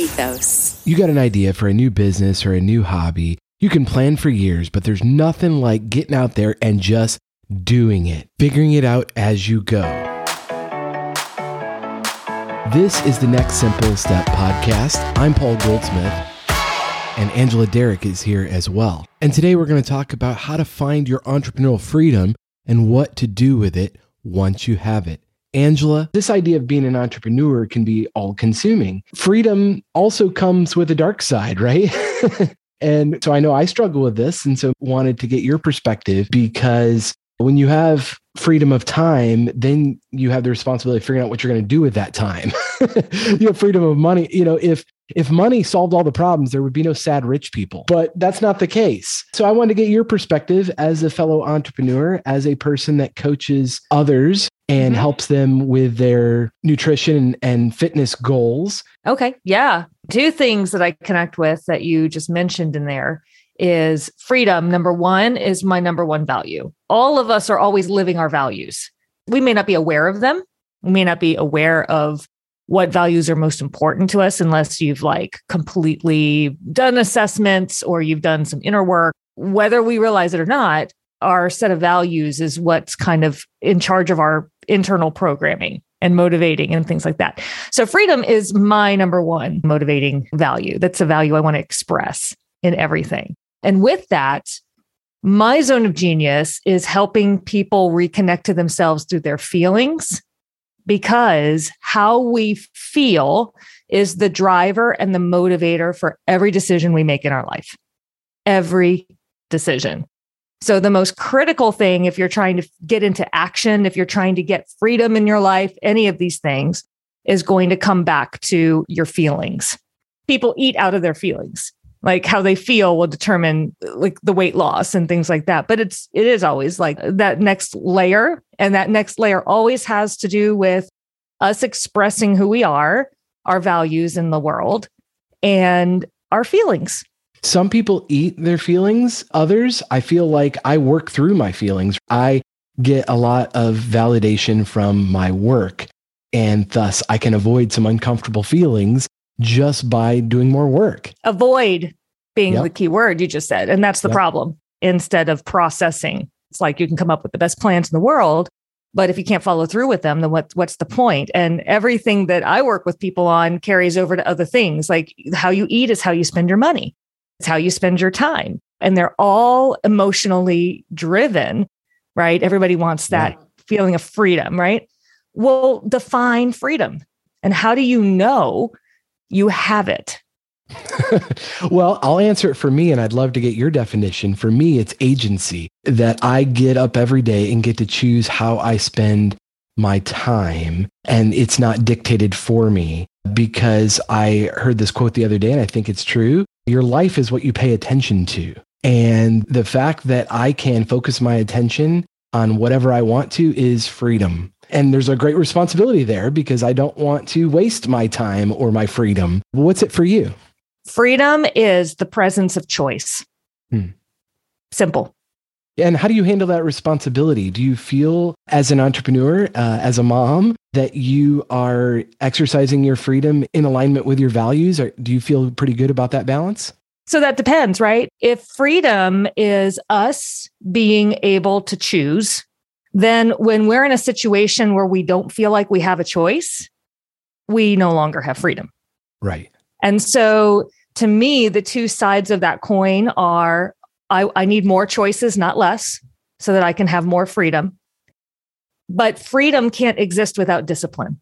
ethos. You got an idea for a new business or a new hobby. You can plan for years, but there's nothing like getting out there and just doing it, figuring it out as you go. This is the Next Simple Step podcast. I'm Paul Goldsmith, and Angela Derrick is here as well. And today we're going to talk about how to find your entrepreneurial freedom and what to do with it once you have it. Angela, this idea of being an entrepreneur can be all consuming. Freedom also comes with a dark side, right? and so I know I struggle with this. And so wanted to get your perspective because when you have freedom of time, then you have the responsibility of figuring out what you're going to do with that time. you have freedom of money. You know, if if money solved all the problems, there would be no sad rich people. But that's not the case. So I wanted to get your perspective as a fellow entrepreneur, as a person that coaches others and mm-hmm. helps them with their nutrition and fitness goals. Okay. Yeah. Two things that I connect with that you just mentioned in there is freedom. Number one is my number one value. All of us are always living our values. We may not be aware of them. We may not be aware of what values are most important to us unless you've like completely done assessments or you've done some inner work. Whether we realize it or not, our set of values is what's kind of in charge of our internal programming and motivating and things like that. So freedom is my number one motivating value. That's a value I want to express in everything. And with that, my zone of genius is helping people reconnect to themselves through their feelings because how we feel is the driver and the motivator for every decision we make in our life. Every decision. So, the most critical thing, if you're trying to get into action, if you're trying to get freedom in your life, any of these things is going to come back to your feelings. People eat out of their feelings. Like how they feel will determine like the weight loss and things like that. But it's, it is always like that next layer. And that next layer always has to do with us expressing who we are, our values in the world, and our feelings. Some people eat their feelings. Others, I feel like I work through my feelings. I get a lot of validation from my work. And thus, I can avoid some uncomfortable feelings just by doing more work. Avoid being yep. the key word you just said. And that's the yep. problem instead of processing. It's like you can come up with the best plans in the world, but if you can't follow through with them, then what, what's the point? And everything that I work with people on carries over to other things. Like how you eat is how you spend your money. It's how you spend your time. And they're all emotionally driven, right? Everybody wants that yeah. feeling of freedom, right? Well, define freedom. And how do you know you have it? well, I'll answer it for me, and I'd love to get your definition. For me, it's agency that I get up every day and get to choose how I spend my time, and it's not dictated for me. Because I heard this quote the other day, and I think it's true. Your life is what you pay attention to. And the fact that I can focus my attention on whatever I want to is freedom. And there's a great responsibility there because I don't want to waste my time or my freedom. What's it for you? Freedom is the presence of choice. Hmm. Simple. And how do you handle that responsibility? Do you feel as an entrepreneur, uh, as a mom, that you are exercising your freedom in alignment with your values? Or do you feel pretty good about that balance? So that depends, right? If freedom is us being able to choose, then when we're in a situation where we don't feel like we have a choice, we no longer have freedom. Right. And so to me, the two sides of that coin are I, I need more choices, not less, so that I can have more freedom. But freedom can't exist without discipline.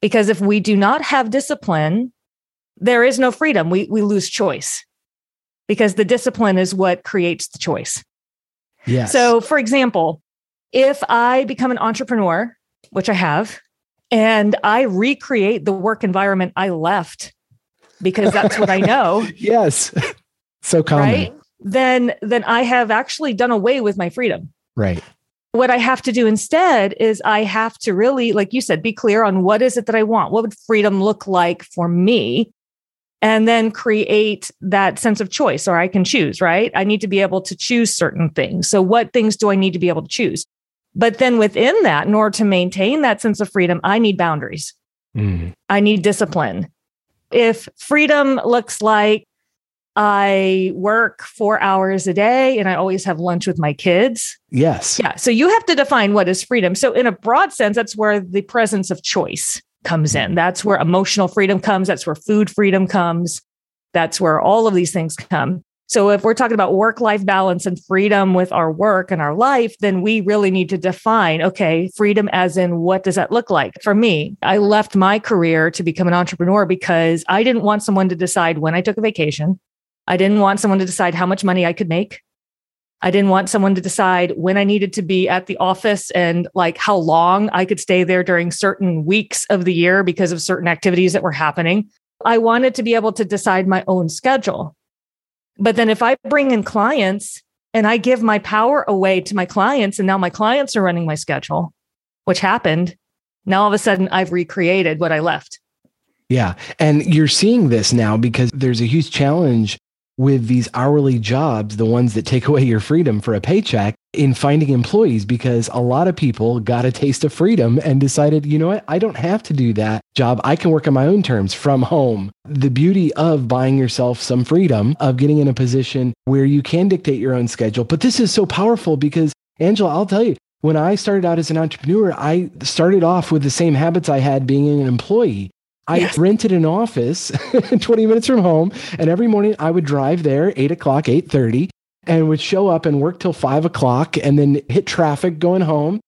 Because if we do not have discipline, there is no freedom. We, we lose choice because the discipline is what creates the choice. Yes. So, for example, if I become an entrepreneur, which I have, and I recreate the work environment I left because that's what I know. yes. So common. Right? Then then I have actually done away with my freedom. Right what I have to do instead is I have to really, like you said, be clear on what is it that I want? What would freedom look like for me? And then create that sense of choice, or I can choose, right? I need to be able to choose certain things. So, what things do I need to be able to choose? But then within that, in order to maintain that sense of freedom, I need boundaries. Mm. I need discipline. If freedom looks like I work four hours a day and I always have lunch with my kids. Yes. Yeah. So you have to define what is freedom. So, in a broad sense, that's where the presence of choice comes in. That's where emotional freedom comes. That's where food freedom comes. That's where all of these things come. So, if we're talking about work life balance and freedom with our work and our life, then we really need to define okay, freedom as in what does that look like? For me, I left my career to become an entrepreneur because I didn't want someone to decide when I took a vacation. I didn't want someone to decide how much money I could make. I didn't want someone to decide when I needed to be at the office and like how long I could stay there during certain weeks of the year because of certain activities that were happening. I wanted to be able to decide my own schedule. But then if I bring in clients and I give my power away to my clients, and now my clients are running my schedule, which happened, now all of a sudden I've recreated what I left. Yeah. And you're seeing this now because there's a huge challenge with these hourly jobs, the ones that take away your freedom for a paycheck, in finding employees because a lot of people got a taste of freedom and decided, you know what, I don't have to do that job. I can work on my own terms from home. The beauty of buying yourself some freedom, of getting in a position where you can dictate your own schedule. But this is so powerful because, Angela, I'll tell you, when I started out as an entrepreneur, I started off with the same habits I had being an employee. I yes. rented an office 20 minutes from home, and every morning I would drive there, eight o'clock, eight thirty, and would show up and work till five o'clock, and then hit traffic going home.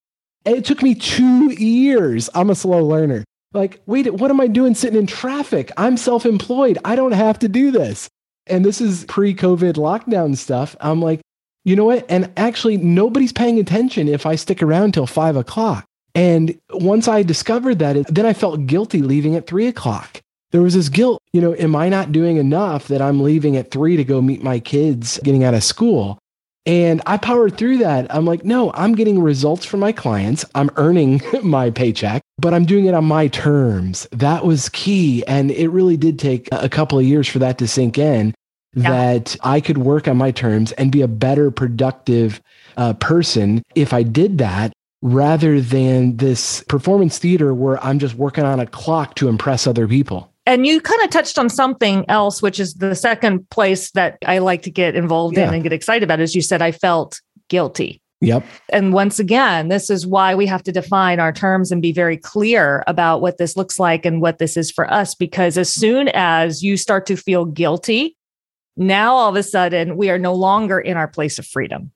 And it took me two years. I'm a slow learner. Like, wait, what am I doing sitting in traffic? I'm self-employed. I don't have to do this. And this is pre-COVID lockdown stuff. I'm like, you know what? And actually, nobody's paying attention if I stick around till five o'clock. And once I discovered that, then I felt guilty leaving at three o'clock. There was this guilt, you know, am I not doing enough that I'm leaving at three to go meet my kids getting out of school? And I powered through that. I'm like, no, I'm getting results from my clients. I'm earning my paycheck, but I'm doing it on my terms. That was key. And it really did take a couple of years for that to sink in yeah. that I could work on my terms and be a better productive uh, person if I did that rather than this performance theater where I'm just working on a clock to impress other people. And you kind of touched on something else, which is the second place that I like to get involved yeah. in and get excited about. As you said, I felt guilty. Yep. And once again, this is why we have to define our terms and be very clear about what this looks like and what this is for us. Because as soon as you start to feel guilty, now all of a sudden we are no longer in our place of freedom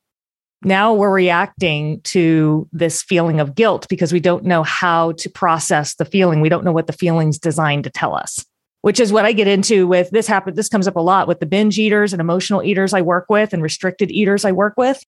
now we're reacting to this feeling of guilt because we don't know how to process the feeling. We don't know what the feeling's designed to tell us, which is what I get into with this happen. This comes up a lot with the binge eaters and emotional eaters I work with and restricted eaters I work with.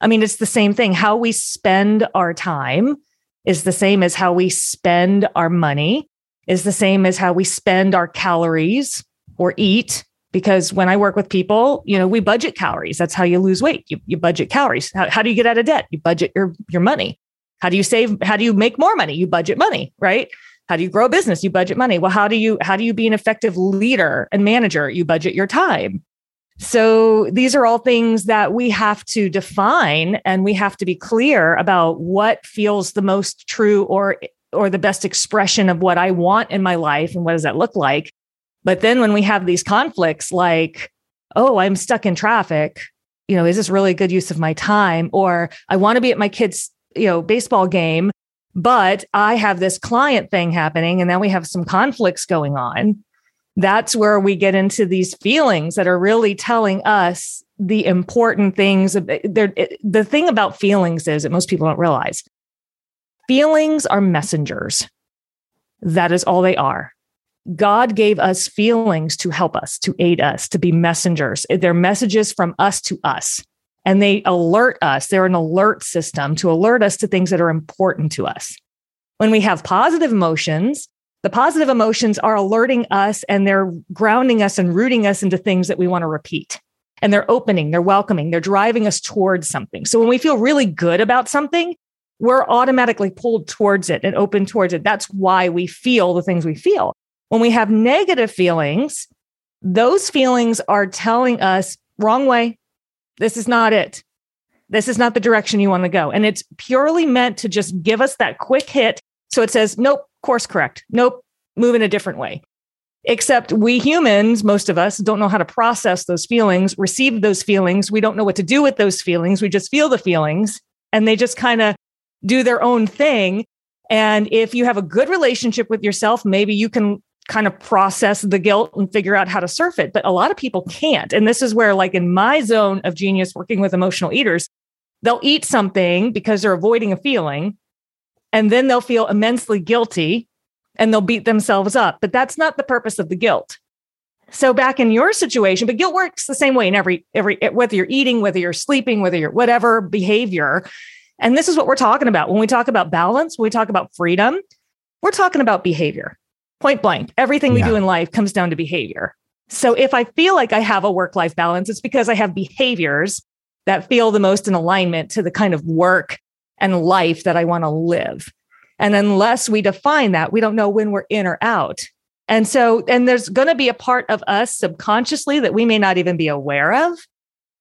I mean, it's the same thing. How we spend our time is the same as how we spend our money, is the same as how we spend our calories or eat because when I work with people, you know, we budget calories. That's how you lose weight. You, you budget calories. How, how do you get out of debt? You budget your, your money. How do you save? How do you make more money? You budget money, right? How do you grow a business? You budget money. Well, how do you, how do you be an effective leader and manager? You budget your time. So these are all things that we have to define and we have to be clear about what feels the most true or or the best expression of what I want in my life and what does that look like but then when we have these conflicts, like, oh, I'm stuck in traffic, you know, is this really a good use of my time? Or I want to be at my kid's, you know, baseball game, but I have this client thing happening. And now we have some conflicts going on. That's where we get into these feelings that are really telling us the important things. The thing about feelings is that most people don't realize feelings are messengers. That is all they are. God gave us feelings to help us, to aid us, to be messengers. They're messages from us to us. And they alert us. They're an alert system to alert us to things that are important to us. When we have positive emotions, the positive emotions are alerting us and they're grounding us and rooting us into things that we want to repeat. And they're opening, they're welcoming, they're driving us towards something. So when we feel really good about something, we're automatically pulled towards it and open towards it. That's why we feel the things we feel. When we have negative feelings, those feelings are telling us wrong way. This is not it. This is not the direction you want to go. And it's purely meant to just give us that quick hit. So it says, nope, course correct. Nope, move in a different way. Except we humans, most of us, don't know how to process those feelings, receive those feelings. We don't know what to do with those feelings. We just feel the feelings and they just kind of do their own thing. And if you have a good relationship with yourself, maybe you can kind of process the guilt and figure out how to surf it. But a lot of people can't. And this is where, like in my zone of genius working with emotional eaters, they'll eat something because they're avoiding a feeling. And then they'll feel immensely guilty and they'll beat themselves up. But that's not the purpose of the guilt. So back in your situation, but guilt works the same way in every every whether you're eating, whether you're sleeping, whether you're whatever behavior. And this is what we're talking about. When we talk about balance, when we talk about freedom, we're talking about behavior. Point blank. Everything we do in life comes down to behavior. So if I feel like I have a work life balance, it's because I have behaviors that feel the most in alignment to the kind of work and life that I want to live. And unless we define that, we don't know when we're in or out. And so, and there's going to be a part of us subconsciously that we may not even be aware of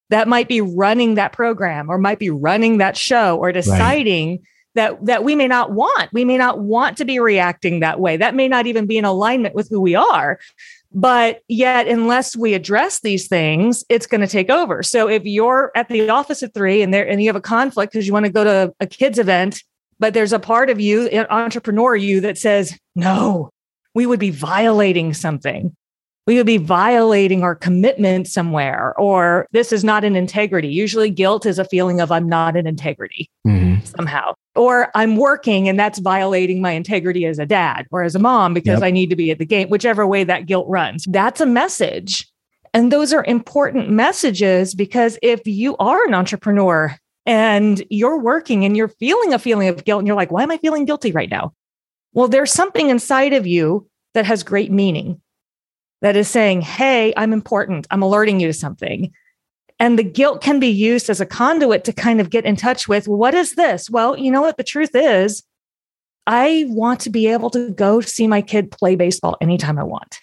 that might be running that program or might be running that show or deciding right. That that we may not want. We may not want to be reacting that way. That may not even be in alignment with who we are. But yet, unless we address these things, it's going to take over. So if you're at the office at three and there and you have a conflict because you want to go to a kids event but there's a part of you, an entrepreneur you, that says, no, we would be violating something. We would be violating our commitment somewhere, or this is not an integrity. Usually, guilt is a feeling of I'm not in integrity mm-hmm. Mm-hmm. somehow, or I'm working and that's violating my integrity as a dad or as a mom because yep. I need to be at the game, whichever way that guilt runs. That's a message. And those are important messages because if you are an entrepreneur and you're working and you're feeling a feeling of guilt and you're like, why am I feeling guilty right now? Well, there's something inside of you that has great meaning that is saying, hey, I'm important. I'm alerting you to something. And the guilt can be used as a conduit to kind of get in touch with what is this? Well, you know what? The truth is, I want to be able to go see my kid play baseball anytime I want.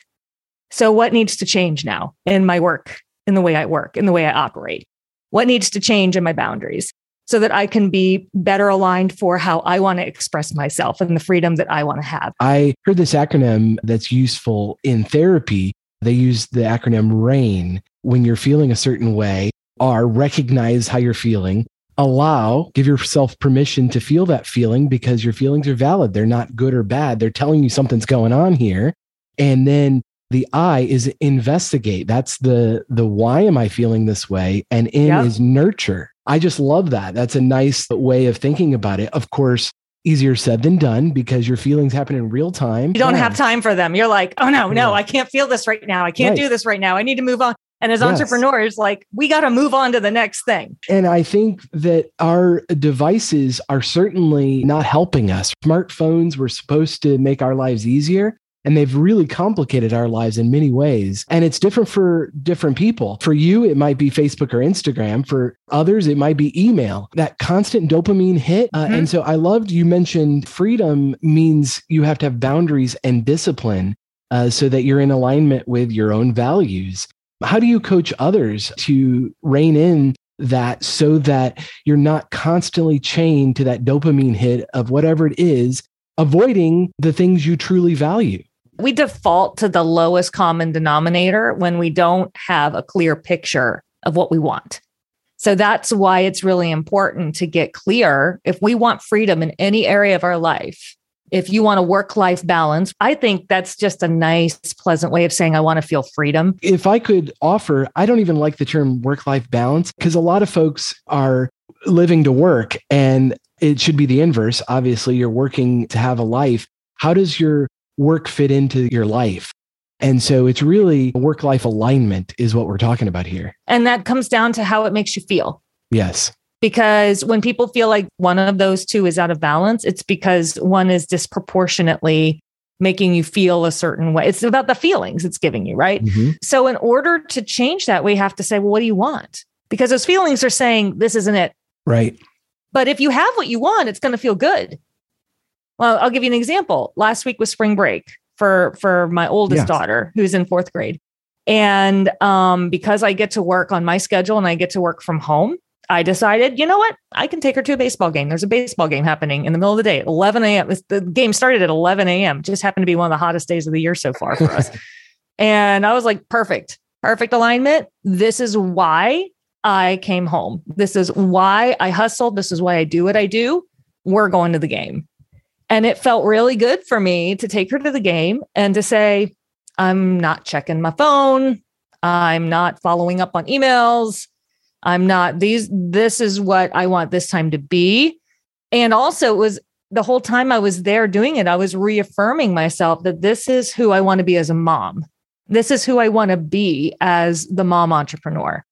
So, what needs to change now in my work, in the way I work, in the way I operate? What needs to change in my boundaries so that I can be better aligned for how I want to express myself and the freedom that I want to have? I heard this acronym that's useful in therapy. They use the acronym RAIN. When you're feeling a certain way, are recognize how you're feeling. Allow, give yourself permission to feel that feeling because your feelings are valid. They're not good or bad. They're telling you something's going on here. And then the I is investigate. That's the the why am I feeling this way? And N yep. is nurture. I just love that. That's a nice way of thinking about it. Of course, easier said than done because your feelings happen in real time. You don't yeah. have time for them. You're like, oh no, no, I can't feel this right now. I can't right. do this right now. I need to move on. And as yes. entrepreneurs, like we got to move on to the next thing. And I think that our devices are certainly not helping us. Smartphones were supposed to make our lives easier and they've really complicated our lives in many ways. And it's different for different people. For you, it might be Facebook or Instagram. For others, it might be email, that constant dopamine hit. Uh, mm-hmm. And so I loved you mentioned freedom means you have to have boundaries and discipline uh, so that you're in alignment with your own values. How do you coach others to rein in that so that you're not constantly chained to that dopamine hit of whatever it is, avoiding the things you truly value? we default to the lowest common denominator when we don't have a clear picture of what we want. So that's why it's really important to get clear if we want freedom in any area of our life. If you want a work life balance, I think that's just a nice, pleasant way of saying I want to feel freedom. If I could offer, I don't even like the term work life balance because a lot of folks are living to work and it should be the inverse. Obviously, you're working to have a life. How does your work fit into your life? And so it's really work life alignment is what we're talking about here. And that comes down to how it makes you feel. Yes. Because when people feel like one of those two is out of balance, it's because one is disproportionately making you feel a certain way. It's about the feelings it's giving you, right? Mm-hmm. So, in order to change that, we have to say, well, what do you want? Because those feelings are saying, this isn't it. Right. But if you have what you want, it's going to feel good. Well, I'll give you an example. Last week was spring break for for my oldest yes. daughter who's in 4th grade. And um, because I get to work on my schedule and I get to work from home, I decided, you know what? I can take her to a baseball game. There's a baseball game happening in the middle of the day, 11 a.m. The game started at 11 a.m. Just happened to be one of the hottest days of the year so far for us. And I was like, perfect, perfect alignment. This is why I came home. This is why I hustled. This is why I do what I do. We're going to the game. And it felt really good for me to take her to the game and to say, I'm not checking my phone. I'm not following up on emails. I'm not these, this is what I want this time to be. And also, it was the whole time I was there doing it, I was reaffirming myself that this is who I want to be as a mom. This is who I want to be as the mom entrepreneur.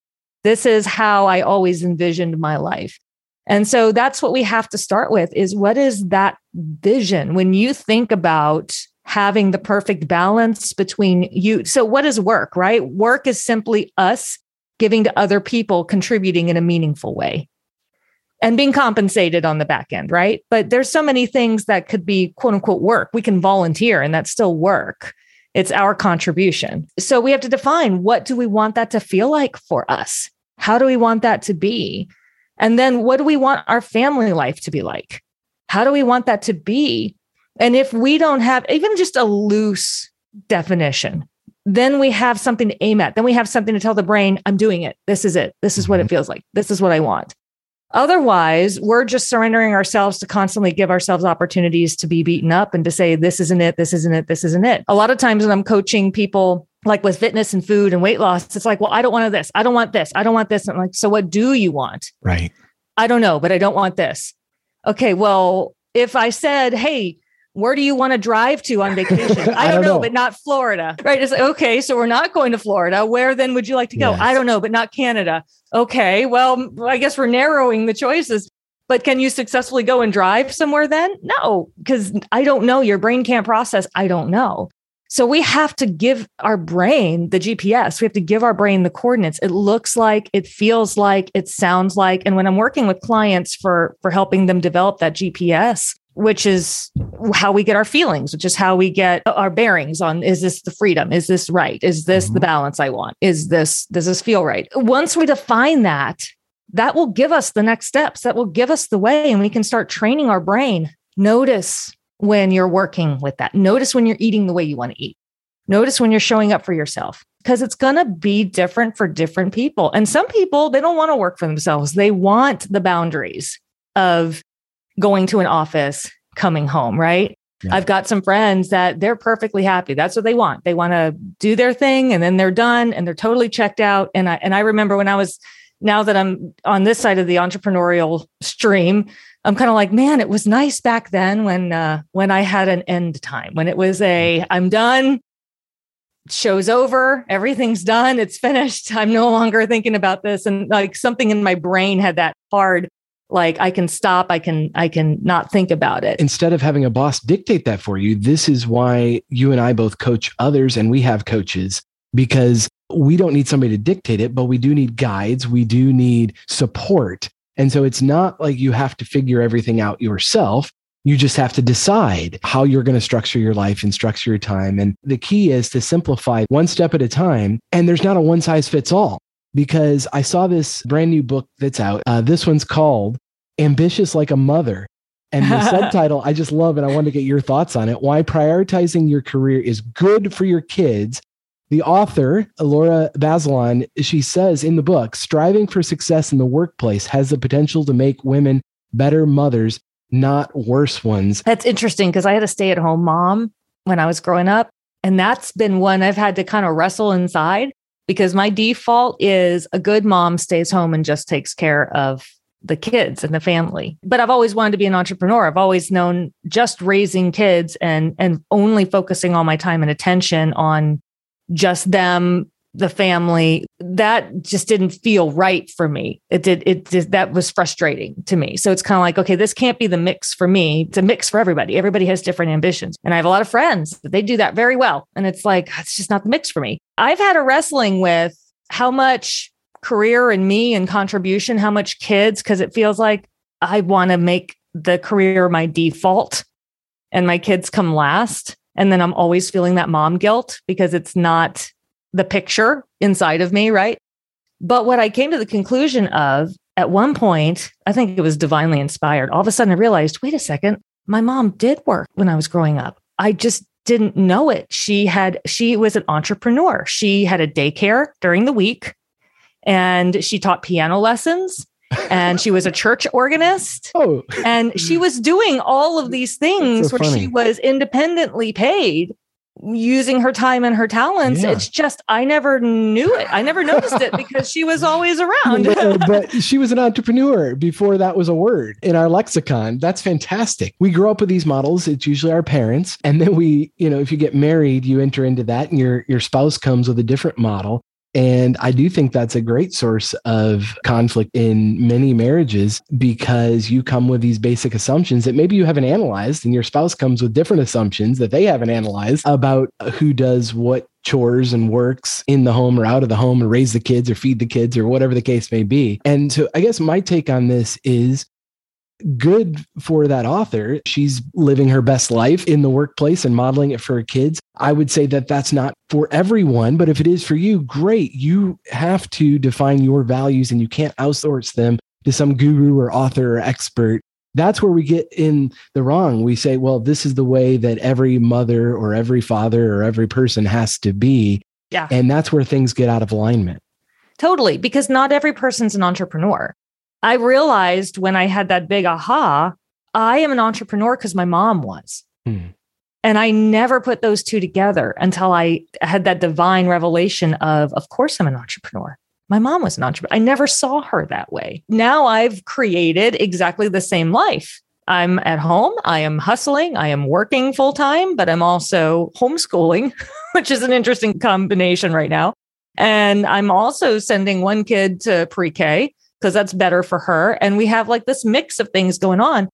This is how I always envisioned my life. And so that's what we have to start with is what is that vision when you think about having the perfect balance between you. So, what is work, right? Work is simply us giving to other people, contributing in a meaningful way and being compensated on the back end, right? But there's so many things that could be quote unquote work. We can volunteer and that's still work. It's our contribution. So we have to define what do we want that to feel like for us? How do we want that to be? And then what do we want our family life to be like? How do we want that to be? And if we don't have even just a loose definition, then we have something to aim at. Then we have something to tell the brain, I'm doing it. This is it. This is what it mm-hmm. feels like. This is what I want. Otherwise, we're just surrendering ourselves to constantly give ourselves opportunities to be beaten up and to say, this isn't it, this isn't it, this isn't it. A lot of times when I'm coaching people, like with fitness and food and weight loss, it's like, well, I don't want this. I don't want this. I don't want this. And I'm like, so what do you want? Right. I don't know, but I don't want this. Okay. Well, if I said, hey, where do you want to drive to on vacation? I, don't, I don't know, know, but not Florida. Right. It's like, okay, so we're not going to Florida. Where then would you like to go? Yes. I don't know, but not Canada. Okay. Well, I guess we're narrowing the choices. But can you successfully go and drive somewhere then? No, because I don't know. Your brain can't process. I don't know. So we have to give our brain the GPS. We have to give our brain the coordinates. It looks like, it feels like, it sounds like. And when I'm working with clients for for helping them develop that GPS, which is how we get our feelings, which is how we get our bearings on is this the freedom? Is this right? Is this the mm-hmm. balance I want? Is this, does this feel right? Once we define that, that will give us the next steps. That will give us the way, and we can start training our brain. Notice when you're working with that. Notice when you're eating the way you want to eat. Notice when you're showing up for yourself because it's going to be different for different people. And some people, they don't want to work for themselves. They want the boundaries of going to an office, coming home, right? Yeah. I've got some friends that they're perfectly happy. That's what they want. They want to do their thing and then they're done and they're totally checked out. And I and I remember when I was now that I'm on this side of the entrepreneurial stream, I'm kind of like, man, it was nice back then when uh when I had an end time, when it was a I'm done, show's over, everything's done, it's finished. I'm no longer thinking about this. And like something in my brain had that hard like i can stop i can i can not think about it instead of having a boss dictate that for you this is why you and i both coach others and we have coaches because we don't need somebody to dictate it but we do need guides we do need support and so it's not like you have to figure everything out yourself you just have to decide how you're going to structure your life and structure your time. And the key is to simplify one step at a time. And there's not a one size fits all because I saw this brand new book that's out. Uh, this one's called ambitious like a mother. And the subtitle I just love, and I want to get your thoughts on it. Why prioritizing your career is good for your kids. The author, Laura Bazelon, she says in the book, striving for success in the workplace has the potential to make women better mothers, not worse ones. That's interesting because I had a stay at home mom when I was growing up. And that's been one I've had to kind of wrestle inside because my default is a good mom stays home and just takes care of the kids and the family. But I've always wanted to be an entrepreneur. I've always known just raising kids and and only focusing all my time and attention on just them, the family. That just didn't feel right for me. It did it did, that was frustrating to me. So it's kind of like, okay, this can't be the mix for me. It's a mix for everybody. Everybody has different ambitions. And I have a lot of friends that they do that very well. And it's like, ah, it's just not the mix for me. I've had a wrestling with how much career and me and contribution, how much kids, because it feels like I want to make the career my default and my kids come last. And then I'm always feeling that mom guilt because it's not the picture inside of me, right? But what I came to the conclusion of at one point, I think it was divinely inspired. All of a sudden, I realized wait a second, my mom did work when I was growing up. I just didn't know it. She had, she was an entrepreneur. She had a daycare during the week and she taught piano lessons and she was a church organist. Oh. and she was doing all of these things so where funny. she was independently paid using her time and her talents. Yeah. It's just I never knew it. I never noticed it because she was always around. but, but she was an entrepreneur before that was a word in our lexicon. That's fantastic. We grow up with these models. It's usually our parents, and then we, you know, if you get married, you enter into that, and your your spouse comes with a different model. And I do think that's a great source of conflict in many marriages because you come with these basic assumptions that maybe you haven't analyzed, and your spouse comes with different assumptions that they haven't analyzed about who does what chores and works in the home or out of the home or raise the kids or feed the kids or whatever the case may be. And so I guess my take on this is good for that author. She's living her best life in the workplace and modeling it for her kids. I would say that that's not for everyone, but if it is for you, great. You have to define your values and you can't outsource them to some guru or author or expert. That's where we get in the wrong. We say, well, this is the way that every mother or every father or every person has to be. Yeah. And that's where things get out of alignment. Totally. Because not every person's an entrepreneur. I realized when I had that big aha, I am an entrepreneur because my mom was. Hmm. And I never put those two together until I had that divine revelation of, of course, I'm an entrepreneur. My mom was an entrepreneur. I never saw her that way. Now I've created exactly the same life. I'm at home. I am hustling. I am working full time, but I'm also homeschooling, which is an interesting combination right now. And I'm also sending one kid to pre K because that's better for her. And we have like this mix of things going on.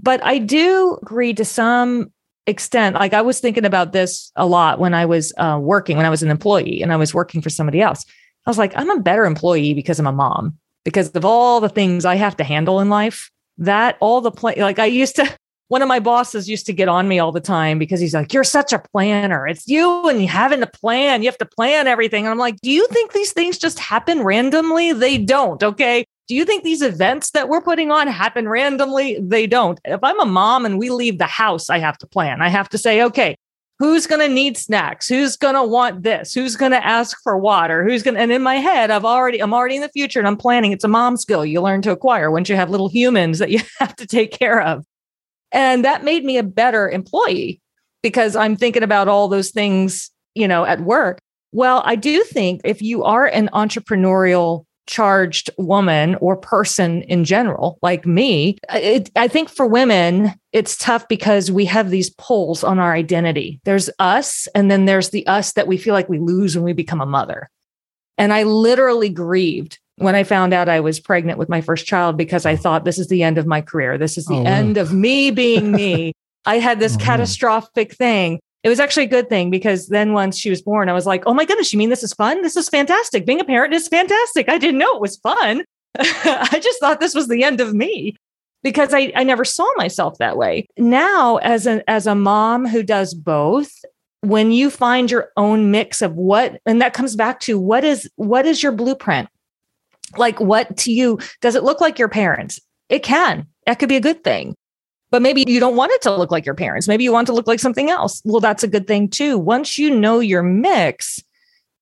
But I do agree to some extent. Like I was thinking about this a lot when I was uh, working, when I was an employee and I was working for somebody else. I was like, I'm a better employee because I'm a mom, because of all the things I have to handle in life. That all the play, like I used to, one of my bosses used to get on me all the time because he's like, You're such a planner. It's you and you having a plan. You have to plan everything. And I'm like, Do you think these things just happen randomly? They don't. Okay. Do you think these events that we're putting on happen randomly? They don't. If I'm a mom and we leave the house, I have to plan. I have to say, okay, who's going to need snacks? Who's going to want this? Who's going to ask for water? Who's going to, and in my head, I've already, I'm already in the future and I'm planning. It's a mom skill you learn to acquire once you have little humans that you have to take care of. And that made me a better employee because I'm thinking about all those things, you know, at work. Well, I do think if you are an entrepreneurial charged woman or person in general, like me, it, I think for women, it's tough because we have these pulls on our identity. There's us, and then there's the us that we feel like we lose when we become a mother. And I literally grieved when I found out I was pregnant with my first child because I oh. thought this is the end of my career. This is the oh, end of me being me. I had this oh, catastrophic thing it was actually a good thing because then once she was born, I was like, oh my goodness, you mean this is fun? This is fantastic. Being a parent is fantastic. I didn't know it was fun. I just thought this was the end of me because I, I never saw myself that way. Now, as a as a mom who does both, when you find your own mix of what, and that comes back to what is what is your blueprint? Like what to you, does it look like your parents? It can. That could be a good thing but maybe you don't want it to look like your parents. Maybe you want to look like something else. Well, that's a good thing too. Once you know your mix,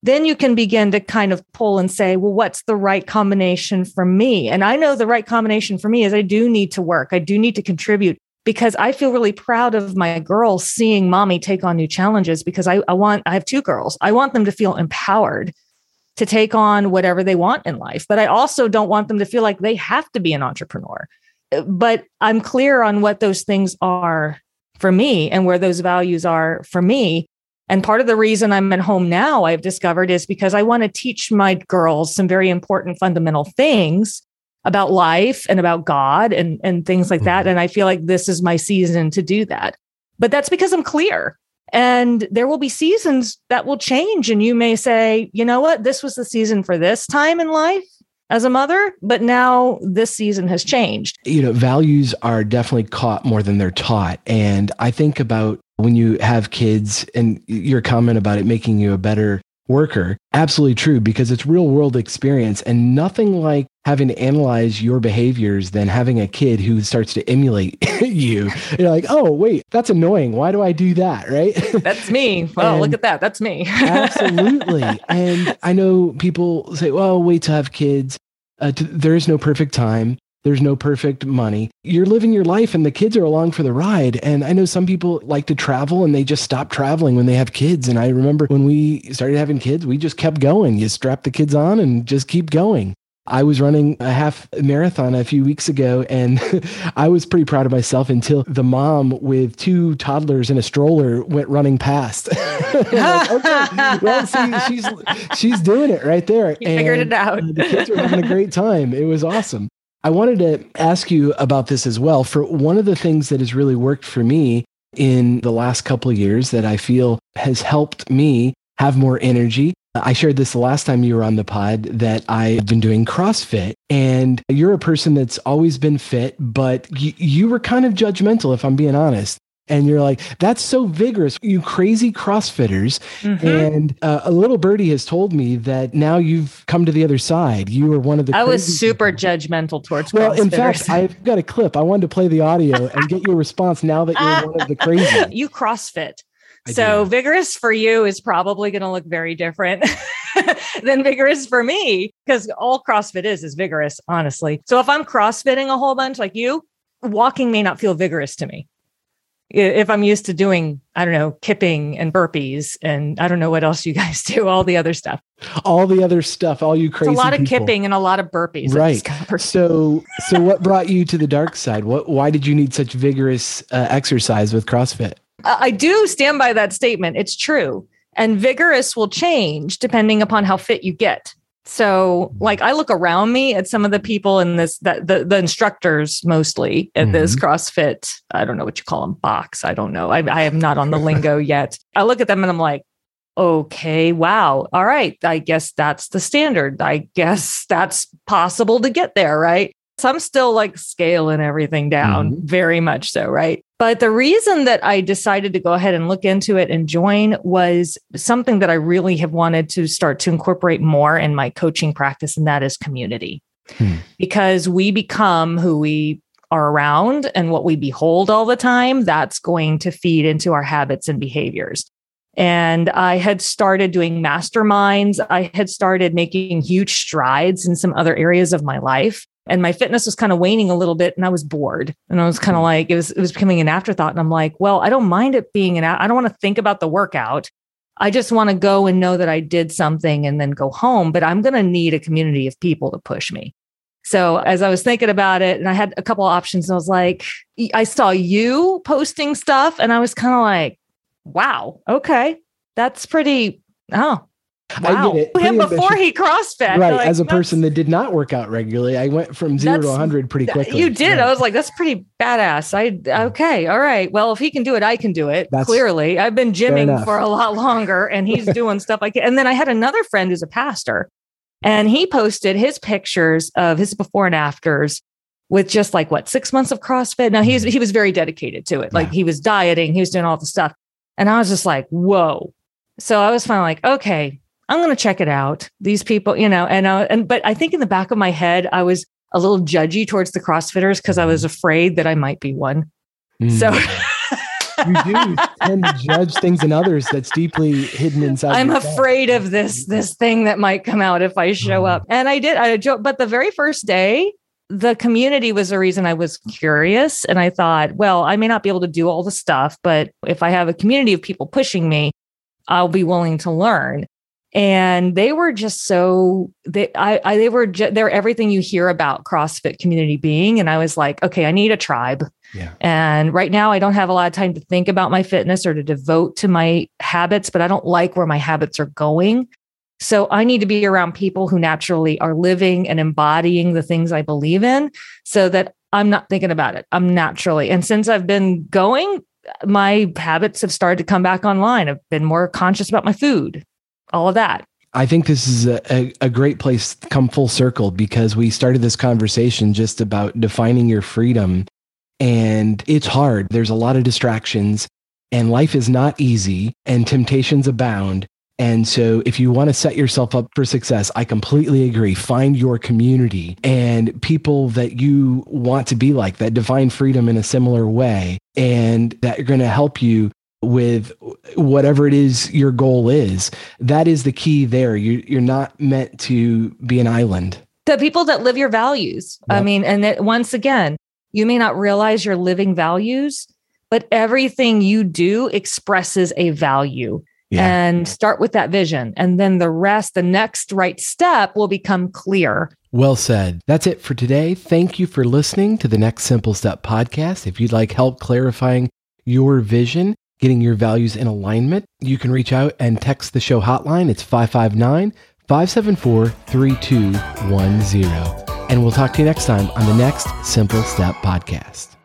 then you can begin to kind of pull and say, well, what's the right combination for me? And I know the right combination for me is I do need to work, I do need to contribute because I feel really proud of my girls seeing mommy take on new challenges because I, I want, I have two girls. I want them to feel empowered to take on whatever they want in life. But I also don't want them to feel like they have to be an entrepreneur but I'm clear on what those things are for me and where those values are for me. And part of the reason I'm at home now, I've discovered, is because I want to teach my girls some very important fundamental things about life and about God and, and things like that. Mm-hmm. And I feel like this is my season to do that. But that's because I'm clear. And there will be seasons that will change. And you may say, you know what, this was the season for this time in life as a mother, but now this season has changed. You know, values are definitely caught more than they're taught. And I think about when you have kids and your comment about it making you a better worker, absolutely true because it's real world experience and nothing like having to analyze your behaviors than having a kid who starts to emulate you. You're like, oh, wait, that's annoying. Why do I do that? Right. That's me. Well, look at that. That's me. absolutely. And I know people say, well, wait to have kids. Uh, to, there is no perfect time. There's no perfect money. You're living your life and the kids are along for the ride. And I know some people like to travel and they just stop traveling when they have kids. And I remember when we started having kids, we just kept going. You strap the kids on and just keep going. I was running a half marathon a few weeks ago and I was pretty proud of myself until the mom with two toddlers in a stroller went running past. like, okay, well, see, she's she's doing it right there. You and figured it out. Uh, the kids were having a great time. It was awesome. I wanted to ask you about this as well. For one of the things that has really worked for me in the last couple of years that I feel has helped me have more energy. I shared this the last time you were on the pod that I've been doing CrossFit and you're a person that's always been fit, but y- you were kind of judgmental, if I'm being honest and you're like, that's so vigorous, you crazy CrossFitters. Mm-hmm. And uh, a little birdie has told me that now you've come to the other side. You were one of the. I was super people. judgmental towards. Well, in fact, I've got a clip. I wanted to play the audio and get your response now that you're one of the crazy. You CrossFit. I so do. vigorous for you is probably going to look very different than vigorous for me because all CrossFit is is vigorous, honestly. So if I'm CrossFitting a whole bunch like you, walking may not feel vigorous to me if I'm used to doing, I don't know, kipping and burpees and I don't know what else you guys do, all the other stuff. All the other stuff, all you crazy. It's a lot people. of kipping and a lot of burpees. Right. So, so what brought you to the dark side? What, why did you need such vigorous uh, exercise with CrossFit? I do stand by that statement. It's true. And vigorous will change depending upon how fit you get. So, like, I look around me at some of the people in this, that the, the instructors mostly at mm-hmm. this CrossFit, I don't know what you call them, box. I don't know. I, I am not on the lingo yet. I look at them and I'm like, okay, wow. All right. I guess that's the standard. I guess that's possible to get there. Right. So I'm still like scaling everything down, mm-hmm. very much so. Right. But the reason that I decided to go ahead and look into it and join was something that I really have wanted to start to incorporate more in my coaching practice, and that is community. Hmm. Because we become who we are around and what we behold all the time, that's going to feed into our habits and behaviors. And I had started doing masterminds. I had started making huge strides in some other areas of my life and my fitness was kind of waning a little bit and I was bored. And I was kind of hmm. like it was it was becoming an afterthought. And I'm like well I don't mind it being an I don't want to think about the workout. I just want to go and know that I did something and then go home but I'm going to need a community of people to push me. So as I was thinking about it and I had a couple of options I was like I saw you posting stuff and I was kind of like wow okay that's pretty oh Wow. I get it. Him before he CrossFit. Right. Like, as a person that did not work out regularly, I went from zero to 100 pretty quickly. You did. I was like, that's pretty badass. I, okay. All right. Well, if he can do it, I can do it. That's Clearly, I've been gymming for a lot longer and he's doing stuff like it. And then I had another friend who's a pastor and he posted his pictures of his before and afters with just like what, six months of CrossFit. Now he's, mm-hmm. he was very dedicated to it. Like yeah. he was dieting, he was doing all the stuff. And I was just like, whoa. So I was finally like, okay, I'm going to check it out. These people, you know, and uh, and but I think in the back of my head, I was a little judgy towards the CrossFitters because I was afraid that I might be one. Mm. So. you do tend to judge things in others that's deeply hidden inside. I'm afraid of this this thing that might come out if I show mm. up. And I did. I joke, but the very first day, the community was the reason I was curious. And I thought, well, I may not be able to do all the stuff, but if I have a community of people pushing me, I'll be willing to learn and they were just so they I, I they were ju- they're everything you hear about CrossFit community being, and I was like, okay, I need a tribe. Yeah. And right now, I don't have a lot of time to think about my fitness or to devote to my habits, but I don't like where my habits are going. So I need to be around people who naturally are living and embodying the things I believe in so that I'm not thinking about it. I'm naturally. And since I've been going, my habits have started to come back online. I've been more conscious about my food, all of that. I think this is a, a, great place to come full circle because we started this conversation just about defining your freedom. And it's hard. There's a lot of distractions, and life is not easy, and temptations abound. And so, if you want to set yourself up for success, I completely agree. Find your community and people that you want to be like that define freedom in a similar way and that are going to help you with whatever it is your goal is. That is the key there. You, you're not meant to be an island. The people that live your values. Yep. I mean, and that once again, you may not realize you're living values, but everything you do expresses a value yeah. and start with that vision. And then the rest, the next right step will become clear. Well said. That's it for today. Thank you for listening to the Next Simple Step podcast. If you'd like help clarifying your vision, getting your values in alignment, you can reach out and text the show hotline. It's 559 574 3210. And we'll talk to you next time on the Next Simple Step podcast.